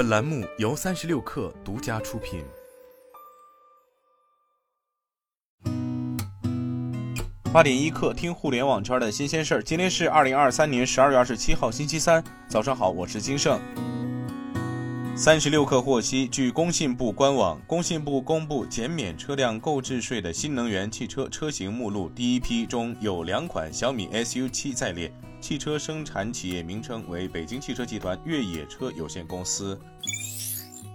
本栏目由三十六氪独家出品。八点一刻，听互联网圈的新鲜事儿。今天是二零二三年十二月二十七号，星期三，早上好，我是金盛。三十六氪获悉，据工信部官网，工信部公布减免车辆购置税的新能源汽车车型目录，第一批中有两款小米 SU7 在列。汽车生产企业名称为北京汽车集团越野车有限公司。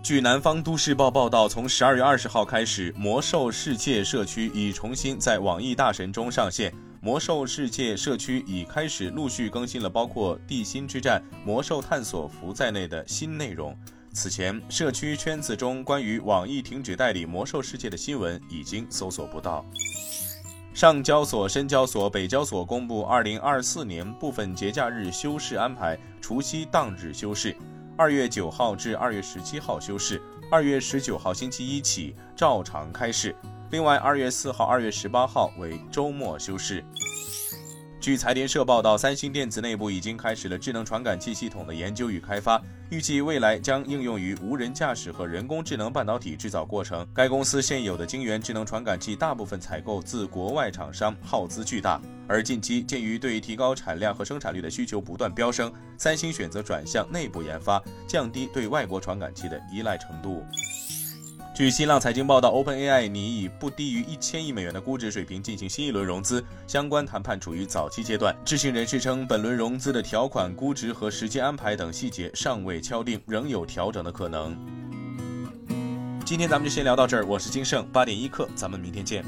据南方都市报报道，从十二月二十号开始，魔兽世界社区已重新在网易大神中上线。魔兽世界社区已开始陆续更新了包括地心之战、魔兽探索服在内的新内容。此前，社区圈子中关于网易停止代理魔兽世界的新闻已经搜索不到。上交所、深交所、北交所公布二零二四年部分节假日休市安排，除夕当日休市，二月九号至二月十七号休市，二月十九号星期一起照常开市。另外，二月四号、二月十八号为周末休市。据财联社报道，三星电子内部已经开始了智能传感器系统的研究与开发，预计未来将应用于无人驾驶和人工智能半导体制造过程。该公司现有的晶圆智能传感器大部分采购自国外厂商，耗资巨大。而近期鉴于对提高产量和生产率的需求不断飙升，三星选择转向内部研发，降低对外国传感器的依赖程度。据新浪财经报道，OpenAI 拟以不低于一千亿美元的估值水平进行新一轮融资，相关谈判处于早期阶段。知情人士称，本轮融资的条款、估值和时间安排等细节尚未敲定，仍有调整的可能。今天咱们就先聊到这儿，我是金盛八点一刻，咱们明天见。